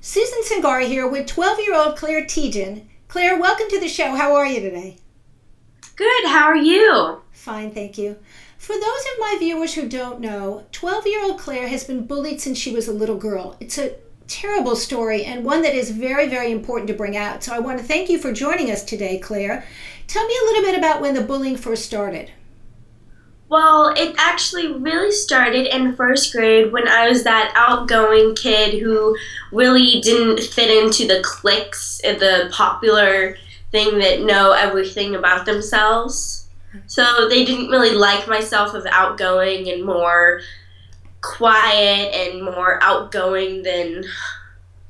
Susan Singara here with 12 year old Claire Tejan. Claire, welcome to the show. How are you today? Good. How are you? Fine, thank you. For those of my viewers who don't know, 12 year old Claire has been bullied since she was a little girl. It's a terrible story and one that is very, very important to bring out. So I want to thank you for joining us today, Claire. Tell me a little bit about when the bullying first started. Well, it actually really started in first grade when I was that outgoing kid who really didn't fit into the cliques, uh, the popular thing that know everything about themselves. So they didn't really like myself of outgoing and more quiet and more outgoing than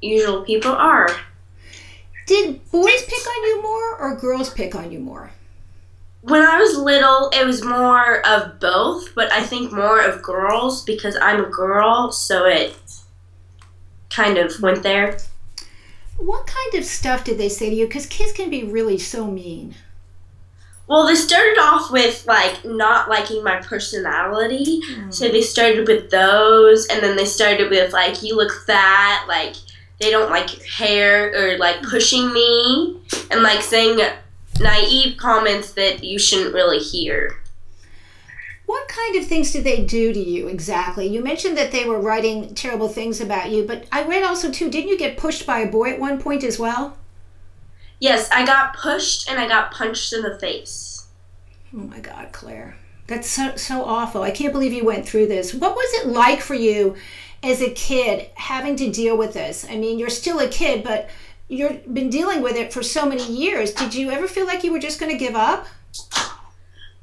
usual people are. Did boys pick on you more or girls pick on you more? When I was little, it was more of both, but I think more of girls because I'm a girl, so it kind of went there. What kind of stuff did they say to you? Because kids can be really so mean. Well, they started off with like not liking my personality, mm. so they started with those, and then they started with like you look fat, like they don't like your hair, or like pushing me, and like saying naive comments that you shouldn't really hear. What kind of things did they do to you exactly? You mentioned that they were writing terrible things about you, but I read also too, didn't you get pushed by a boy at one point as well? Yes, I got pushed and I got punched in the face. Oh my God, Claire. That's so, so awful. I can't believe you went through this. What was it like for you as a kid having to deal with this? I mean, you're still a kid, but you've been dealing with it for so many years. Did you ever feel like you were just going to give up?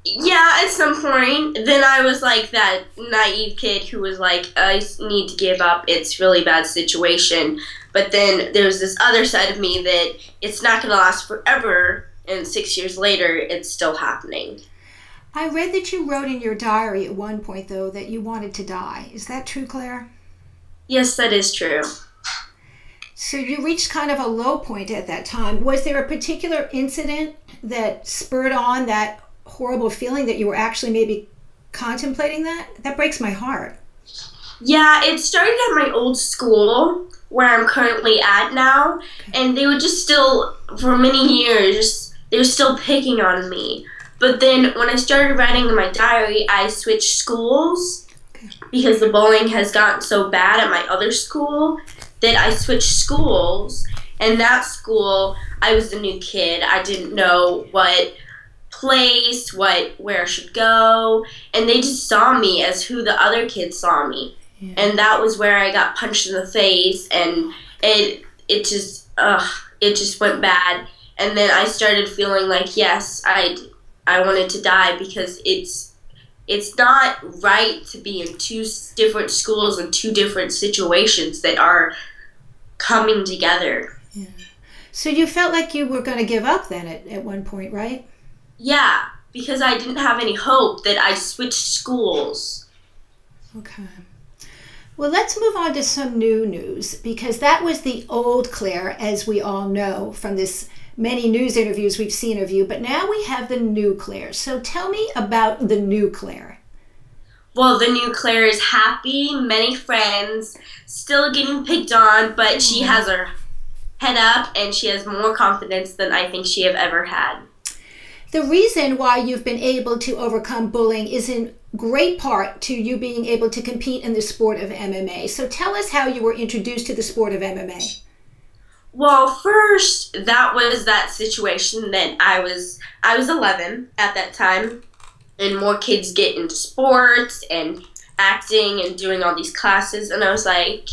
Yeah, at some point. Then I was like that naive kid who was like, I need to give up. It's really bad situation. But then there's this other side of me that it's not going to last forever. And six years later, it's still happening. I read that you wrote in your diary at one point, though, that you wanted to die. Is that true, Claire? Yes, that is true. So you reached kind of a low point at that time. Was there a particular incident that spurred on that horrible feeling that you were actually maybe contemplating that? That breaks my heart. Yeah, it started at my old school where I'm currently at now, and they were just still for many years just they were still picking on me. But then when I started writing in my diary, I switched schools because the bullying has gotten so bad at my other school that I switched schools. And that school, I was a new kid. I didn't know what place, what where I should go, and they just saw me as who the other kids saw me. Yeah. And that was where I got punched in the face and it it just ugh, it just went bad. And then I started feeling like yes, I I wanted to die because it's it's not right to be in two different schools and two different situations that are coming together. Yeah. So you felt like you were going to give up then at, at one point, right? Yeah, because I didn't have any hope that I switched schools. Okay. Well, let's move on to some new news because that was the old Claire, as we all know from this many news interviews we've seen of you. But now we have the new Claire. So tell me about the new Claire well, the new Claire is happy, many friends, still getting picked on, but she mm-hmm. has her head up and she has more confidence than I think she have ever had. The reason why you've been able to overcome bullying is in great part to you being able to compete in the sport of MMA. So tell us how you were introduced to the sport of MMA. Well, first that was that situation that I was I was 11 at that time and more kids get into sports and acting and doing all these classes. And I was like,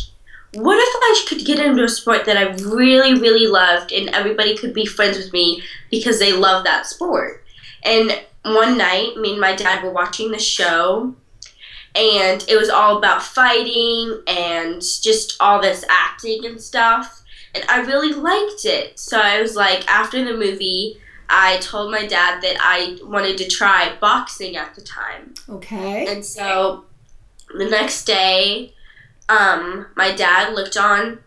what if I could get into a sport that I really, really loved and everybody could be friends with me because they love that sport? And one night, me and my dad were watching the show, and it was all about fighting and just all this acting and stuff. And I really liked it. So I was like, after the movie, I told my dad that I wanted to try boxing at the time. Okay. And so the next day, um, my dad looked on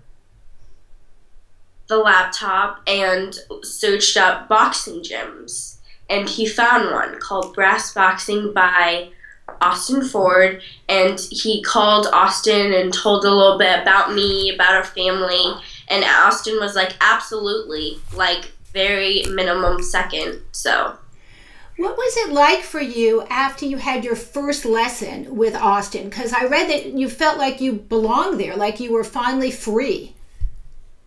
the laptop and searched up boxing gyms. And he found one called Brass Boxing by Austin Ford. And he called Austin and told a little bit about me, about our family And Austin was like, absolutely, like very minimum second. So. What was it like for you after you had your first lesson with Austin? Because I read that you felt like you belonged there, like you were finally free.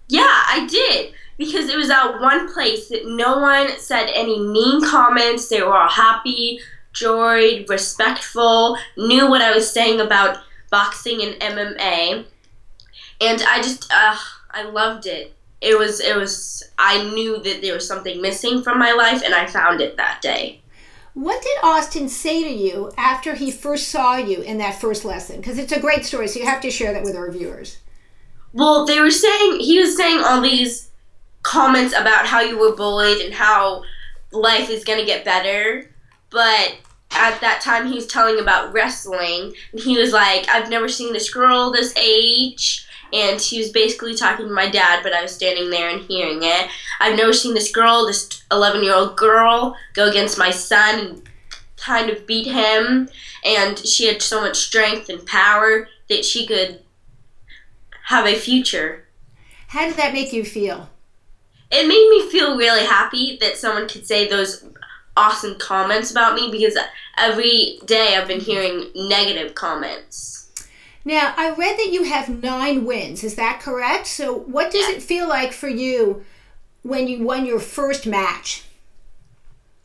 Yeah, I did. Because it was that one place that no one said any mean comments. They were all happy, joyed, respectful, knew what I was saying about boxing and MMA. And I just, uh, I loved it. It was, it was, I knew that there was something missing from my life, and I found it that day. What did Austin say to you after he first saw you in that first lesson? Because it's a great story, so you have to share that with our viewers. Well, they were saying, he was saying all these comments about how you were bullied and how life is going to get better. But at that time, he was telling about wrestling. And he was like, I've never seen this girl this age. And he was basically talking to my dad, but I was standing there and hearing it. I've never seen this girl, this 11 year old girl, go against my son and kind of beat him. And she had so much strength and power that she could have a future. How did that make you feel? It made me feel really happy that someone could say those awesome comments about me because every day I've been hearing negative comments. Now, I read that you have nine wins. Is that correct? So, what does yeah. it feel like for you when you won your first match?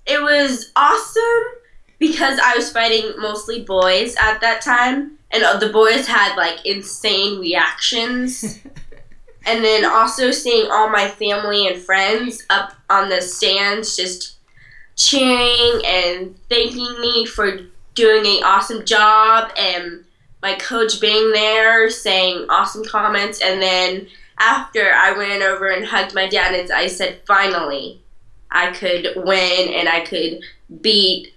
It was awesome because I was fighting mostly boys at that time, and the boys had like insane reactions. and then also seeing all my family and friends up on the stands just cheering and thanking me for doing an awesome job and my coach being there saying awesome comments and then after I went over and hugged my dad and I said finally I could win and I could beat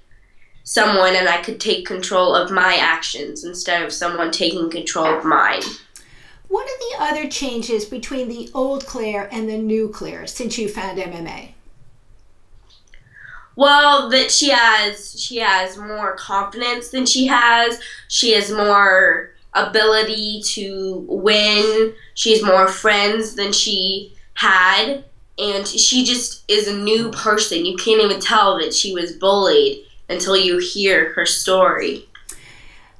someone and I could take control of my actions instead of someone taking control of mine. What are the other changes between the old Claire and the new Claire since you found MMA? Well, that she has she has more confidence than she has. She has more ability to win. She has more friends than she had, and she just is a new person. You can't even tell that she was bullied until you hear her story.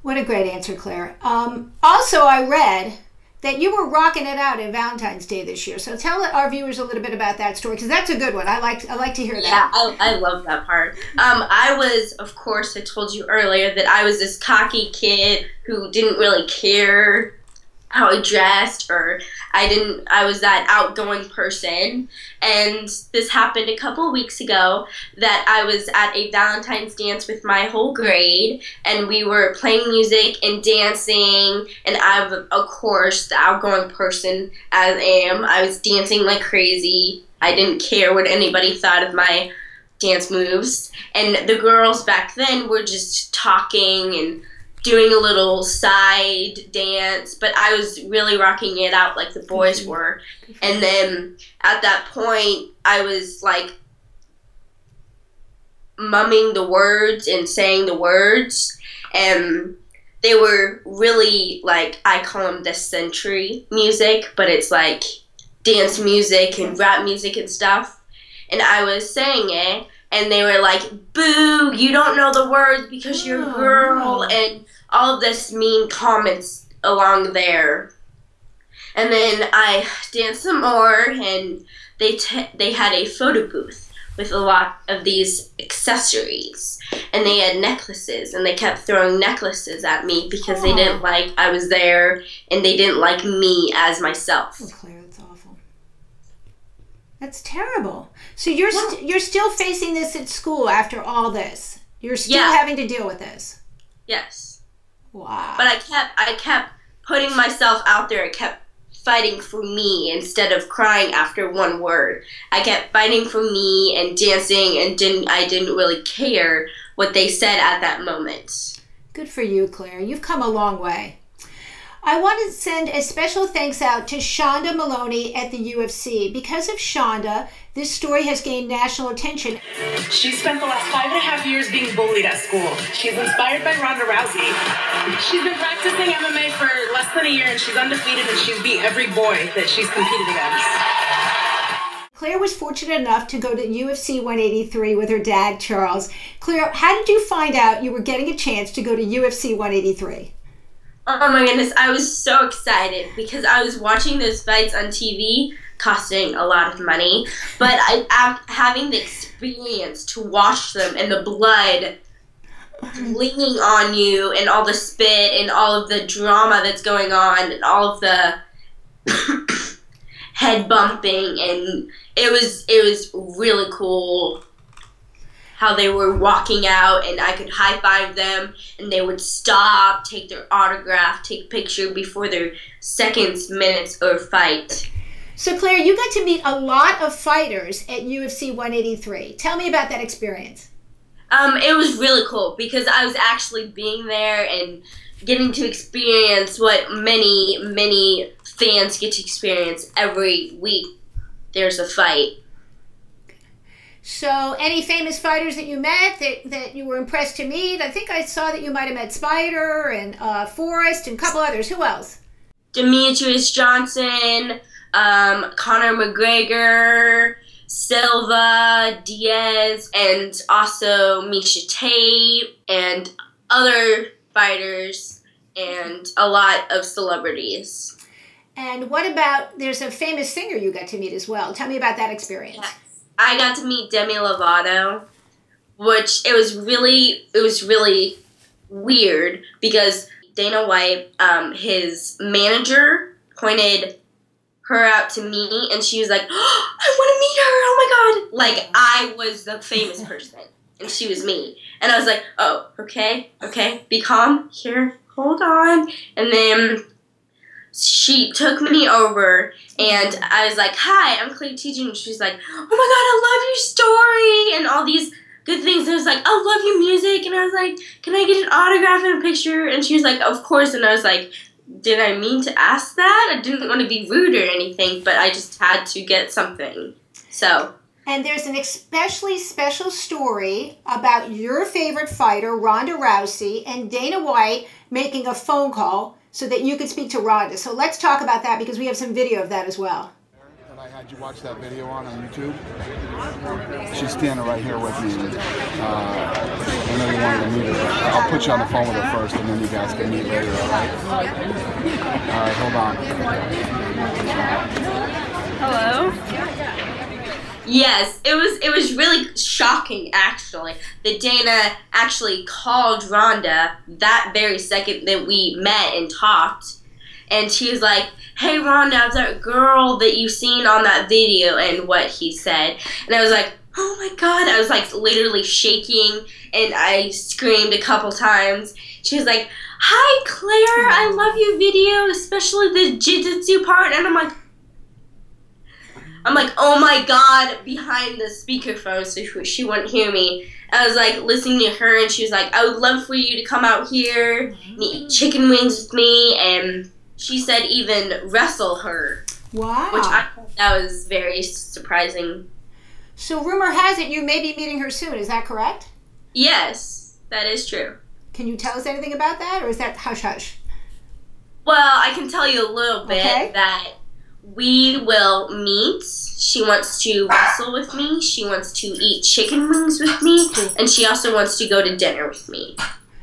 What a great answer, Claire. Um, also, I read that you were rocking it out in Valentine's Day this year. So tell our viewers a little bit about that story because that's a good one. I like I like to hear that. Yeah, I, I love that part. Um, I was, of course, I told you earlier that I was this cocky kid who didn't really care how I dressed or I didn't I was that outgoing person. And this happened a couple weeks ago that I was at a Valentine's dance with my whole grade and we were playing music and dancing. And I'm of course the outgoing person as I am I was dancing like crazy. I didn't care what anybody thought of my dance moves. And the girls back then were just talking and doing a little side dance, but I was really rocking it out like the boys were. And then at that point, I was like mumming the words and saying the words, and they were really like I call them the century music, but it's like dance music and rap music and stuff. And I was saying it, and they were like, "Boo! You don't know the words because you're a oh, girl," and all this mean comments along there. And then I danced some more, and they t- they had a photo booth with a lot of these accessories, and they had necklaces, and they kept throwing necklaces at me because they didn't like I was there, and they didn't like me as myself. Oh, Claire, that's awful. That's terrible. So you're yeah. st- you're still facing this at school after all this. You're still yeah. having to deal with this. Yes. Wow. But I kept I kept putting myself out there. I kept fighting for me instead of crying after one word. I kept fighting for me and dancing and didn't I didn't really care what they said at that moment. Good for you, Claire. You've come a long way. I want to send a special thanks out to Shonda Maloney at the UFC. Because of Shonda, this story has gained national attention. She spent the last five and a half years being bullied at school. She's inspired by Ronda Rousey. She's been practicing MMA for less than a year and she's undefeated and she's beat every boy that she's competed against. Claire was fortunate enough to go to UFC 183 with her dad, Charles. Claire, how did you find out you were getting a chance to go to UFC 183? Oh my goodness, I was so excited because I was watching those fights on TV, costing a lot of money, but I, am having the experience to watch them and the blood bleeding on you and all the spit and all of the drama that's going on and all of the head bumping and it was it was really cool how they were walking out and I could high five them and they would stop, take their autograph, take a picture before their seconds, minutes, or fight. So, Claire, you got to meet a lot of fighters at UFC 183. Tell me about that experience. Um, it was really cool because I was actually being there and getting to experience what many, many fans get to experience every week. There's a fight. So, any famous fighters that you met that, that you were impressed to meet? I think I saw that you might have met Spider and uh, Forrest and a couple others. Who else? Demetrious Johnson, um, Conor McGregor, Silva, Diaz, and also Miesha Tate, and other fighters, and a lot of celebrities. And what about, there's a famous singer you got to meet as well. Tell me about that experience. Yeah. I got to meet Demi Lovato, which it was really it was really weird because Dana White, um, his manager, pointed her out to me, and she was like, oh, "I want to meet her! Oh my god!" Like I was the famous person, and she was me, and I was like, "Oh, okay, okay, be calm here, hold on," and then she took me over and I was like, Hi, I'm Clay Teaching. And she's like, Oh my god, I love your story and all these good things. And I was like, I love your music and I was like, Can I get an autograph and a picture? And she was like, Of course and I was like, Did I mean to ask that? I didn't want to be rude or anything, but I just had to get something. So and there's an especially special story about your favorite fighter, Ronda Rousey, and Dana White making a phone call so that you could speak to Ronda. So let's talk about that because we have some video of that as well. And I had you watch that video on on YouTube. She's standing right here with me. Uh, I know you wanted to meet her, I'll put you on the phone with her first, and then you guys can meet later. All right? All right, hold on. Hello. Yes, it was it was really shocking actually that Dana actually called Ronda that very second that we met and talked. And she was like, Hey Ronda, I'm that girl that you seen on that video and what he said. And I was like, Oh my god. I was like literally shaking and I screamed a couple times. She was like, Hi Claire, I love your video, especially the jiu-jitsu part and I'm like I'm like, oh my god, behind the speakerphone, so she wouldn't hear me. I was like listening to her, and she was like, I would love for you to come out here and eat mm. chicken wings with me, and she said even wrestle her. Wow. Which I thought that was very surprising. So, rumor has it you may be meeting her soon, is that correct? Yes, that is true. Can you tell us anything about that, or is that hush hush? Well, I can tell you a little bit Okay. that we will meet. She wants to wrestle with me. She wants to eat chicken wings with me, and she also wants to go to dinner with me.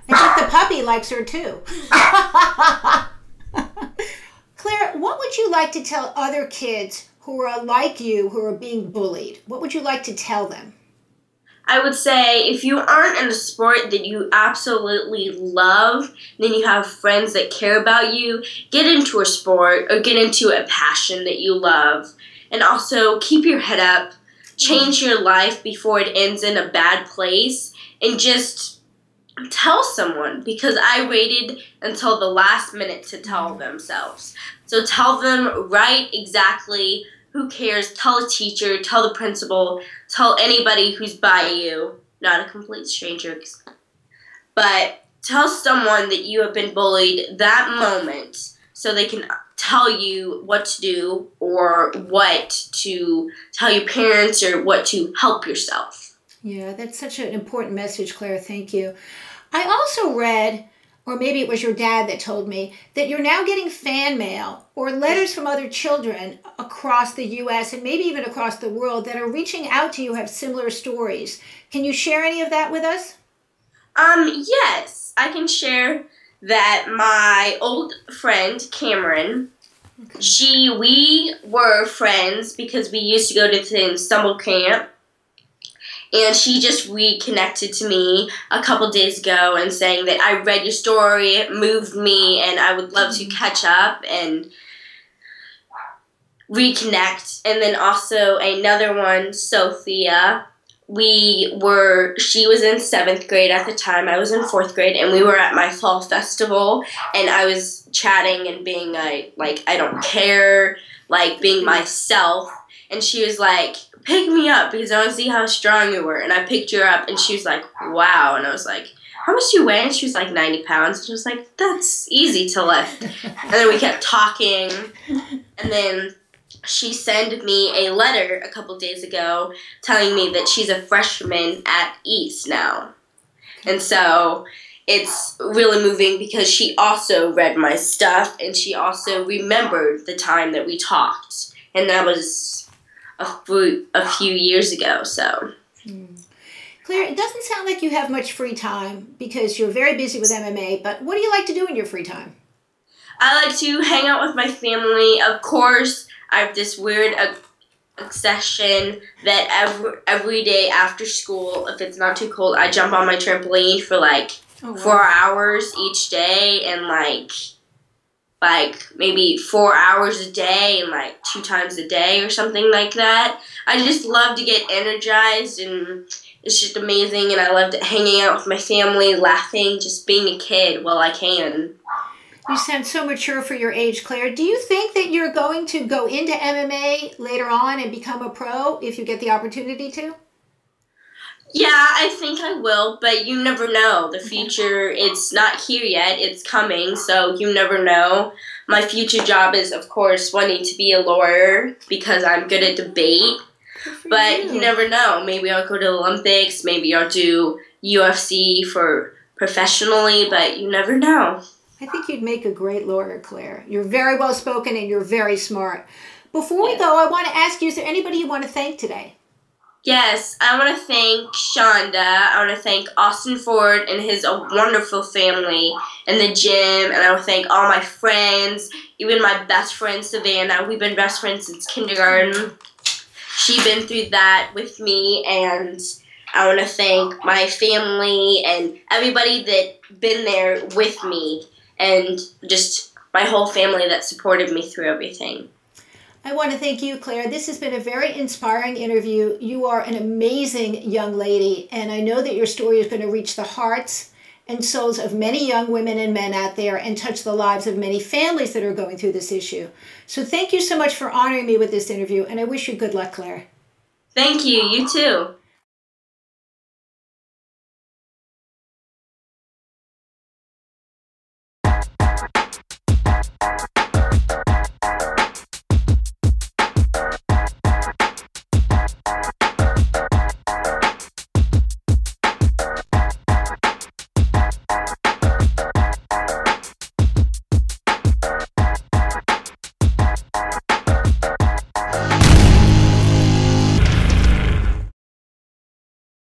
I think the puppy likes her too. Claire, what would you like to tell other kids who are like you who are being bullied? What would you like to tell them? I would say if you aren't in a sport that you absolutely love, then you have friends that care about you, get into a sport or get into a passion that you love. And also keep your head up, change your life before it ends in a bad place, and just tell someone because I waited until the last minute to tell themselves. So tell them right exactly who cares? Tell a teacher, tell the principal, tell anybody who's by you, not a complete stranger. But tell someone that you have been bullied that moment so they can tell you what to do or what to tell your parents or what to help yourself. Yeah, that's such an important message, Claire. Thank you. I also read, or maybe it was your dad that told me, that you're now getting fan mail or letters from other children across the US and maybe even across the world that are reaching out to you have similar stories. Can you share any of that with us? Um, yes, I can share that my old friend Cameron, okay. she we were friends because we used to go to the summer camp. And she just reconnected to me a couple days ago and saying that I read your story, it moved me, and I would love to mm-hmm. catch up and reconnect. And then also another one, Sophia, we were she was in seventh grade at the time i was in fourth grade and we were at my fall festival and i was chatting and being like like i don't care like being myself and she was like pick me up because i want to see how strong you were. And i picked her up and she was like wow. And i was like how much do you weigh? And she was like 90 pounds. And she was like that's easy to lift. And then we kept talking. And then she sent me a letter a couple days ago telling me that she's a freshman at East now. And so it's really moving because she also read my stuff and she also remembered the time that we talked. And that was a few, a few years ago, so. Hmm. Claire, it doesn't sound like you have much free time because you're very busy with MMA, but what do you like to do in your free time? I like to hang out with my family. Of course, I have this weird obsession that every every day after school, if it's not too cold, I jump on my trampoline for like oh, wow. four hours each day, and like like maybe four hours a day and like two times a day or something like that. I just love to get energized and it's just amazing and I love hanging out with my family, laughing, just being a kid while I can. You sound so mature for your age, Claire. Do you think that you're going to go into MMA later on and become a pro if you get the opportunity to? Yeah, I think I will, but you never know. The future, it's not here yet, it's coming, so you never know. My future job is, of course, wanting to be a lawyer because I'm good at debate. But you. you never know. Maybe I'll go to the Olympics, maybe I'll do UFC for professionally, but you never know. I think you'd make a great lawyer, Claire. You're very well spoken and you're very smart. Before we go, I want to ask you is there anybody you want to thank today? Yes, I want to thank Shonda. I want to thank Austin Ford and his uh, wonderful family and the gym. And I want to thank all my friends, even my best friend Savannah. We've been best friends since kindergarten. She's been through that with me. And I want to thank my family and everybody that been there with me and just my whole family that supported me through everything. I want to thank you, Claire. This has been a very inspiring interview. You are an amazing young lady, and I know that your story is going to reach the hearts and souls of many young women and men out there and touch the lives of many families that are going through this issue. So, thank you so much for honoring me with this interview, and I wish you good luck, Claire. Thank you. You too.